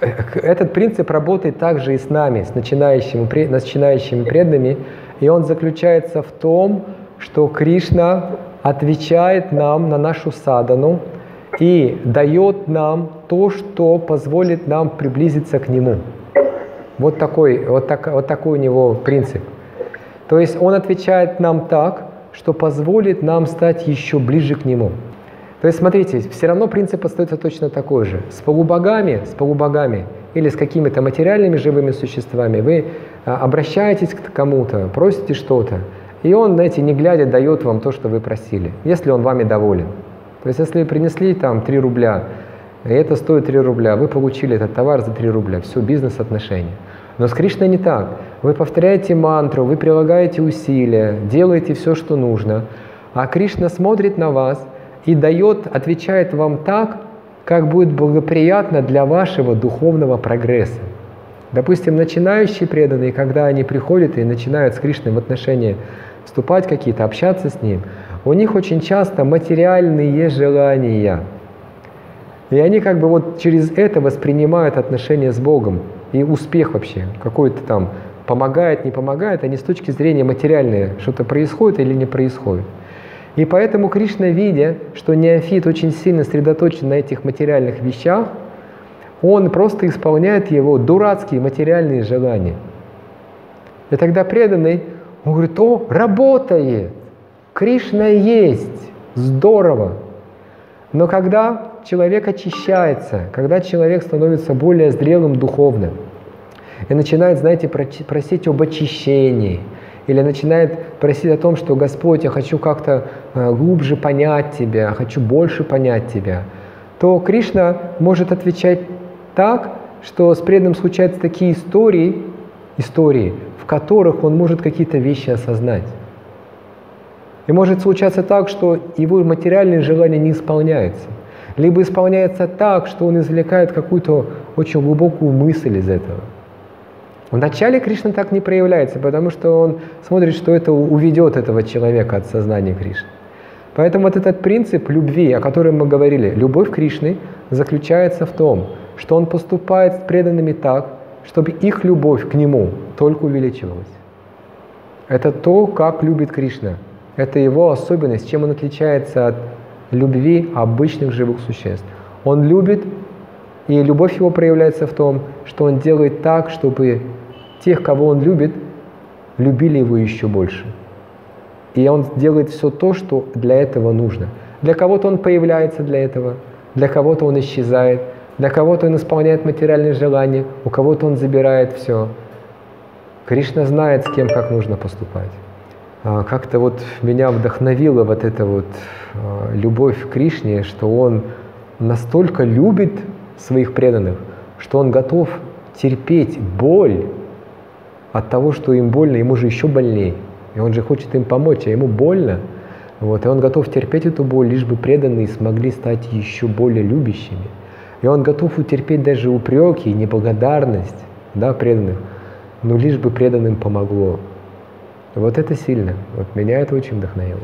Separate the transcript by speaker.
Speaker 1: этот принцип работает также и с нами, с начинающими, начинающими преданными, и он заключается в том, что Кришна отвечает нам на нашу садану и дает нам то, что позволит нам приблизиться к Нему. Вот такой, вот, так, вот такой у него принцип. То есть он отвечает нам так, что позволит нам стать еще ближе к Нему. То есть, смотрите, все равно принцип остается точно такой же. С полубогами, с полубогами или с какими-то материальными живыми существами вы а, обращаетесь к кому-то, просите что-то, и он, знаете, не глядя, дает вам то, что вы просили, если он вами доволен. То есть, если вы принесли там 3 рубля, и это стоит 3 рубля, вы получили этот товар за 3 рубля, все, бизнес-отношения. Но с Кришной не так. Вы повторяете мантру, вы прилагаете усилия, делаете все, что нужно, а Кришна смотрит на вас – и дает, отвечает вам так, как будет благоприятно для вашего духовного прогресса. Допустим, начинающие преданные, когда они приходят и начинают с Кришной в отношения вступать какие-то, общаться с Ним, у них очень часто материальные желания. И они как бы вот через это воспринимают отношения с Богом и успех вообще, какой-то там помогает, не помогает, они с точки зрения материальной, что-то происходит или не происходит. И поэтому Кришна, видя, что неофит очень сильно сосредоточен на этих материальных вещах, он просто исполняет его дурацкие материальные желания. И тогда преданный, он говорит, о, работает, Кришна есть, здорово. Но когда человек очищается, когда человек становится более зрелым духовным и начинает, знаете, просить об очищении – или начинает просить о том, что Господь, я хочу как-то э, глубже понять Тебя, хочу больше понять Тебя, то Кришна может отвечать так, что с преданным случаются такие истории, истории, в которых он может какие-то вещи осознать. И может случаться так, что его материальные желания не исполняются. Либо исполняется так, что он извлекает какую-то очень глубокую мысль из этого – Вначале Кришна так не проявляется, потому что он смотрит, что это уведет этого человека от сознания Кришны. Поэтому вот этот принцип любви, о котором мы говорили, любовь Кришны, заключается в том, что он поступает с преданными так, чтобы их любовь к нему только увеличивалась. Это то, как любит Кришна. Это его особенность, чем он отличается от любви обычных живых существ. Он любит, и любовь его проявляется в том, что он делает так, чтобы тех, кого он любит, любили его еще больше. И он делает все то, что для этого нужно. Для кого-то он появляется для этого, для кого-то он исчезает, для кого-то он исполняет материальные желания, у кого-то он забирает все. Кришна знает, с кем как нужно поступать. А, как-то вот меня вдохновила вот эта вот а, любовь к Кришне, что он настолько любит своих преданных, что он готов терпеть боль от того, что им больно, ему же еще больнее. И он же хочет им помочь, а ему больно. Вот, и он готов терпеть эту боль, лишь бы преданные смогли стать еще более любящими. И он готов утерпеть даже упреки и неблагодарность да, преданных, но лишь бы преданным помогло. Вот это сильно. Вот меня это очень вдохновило.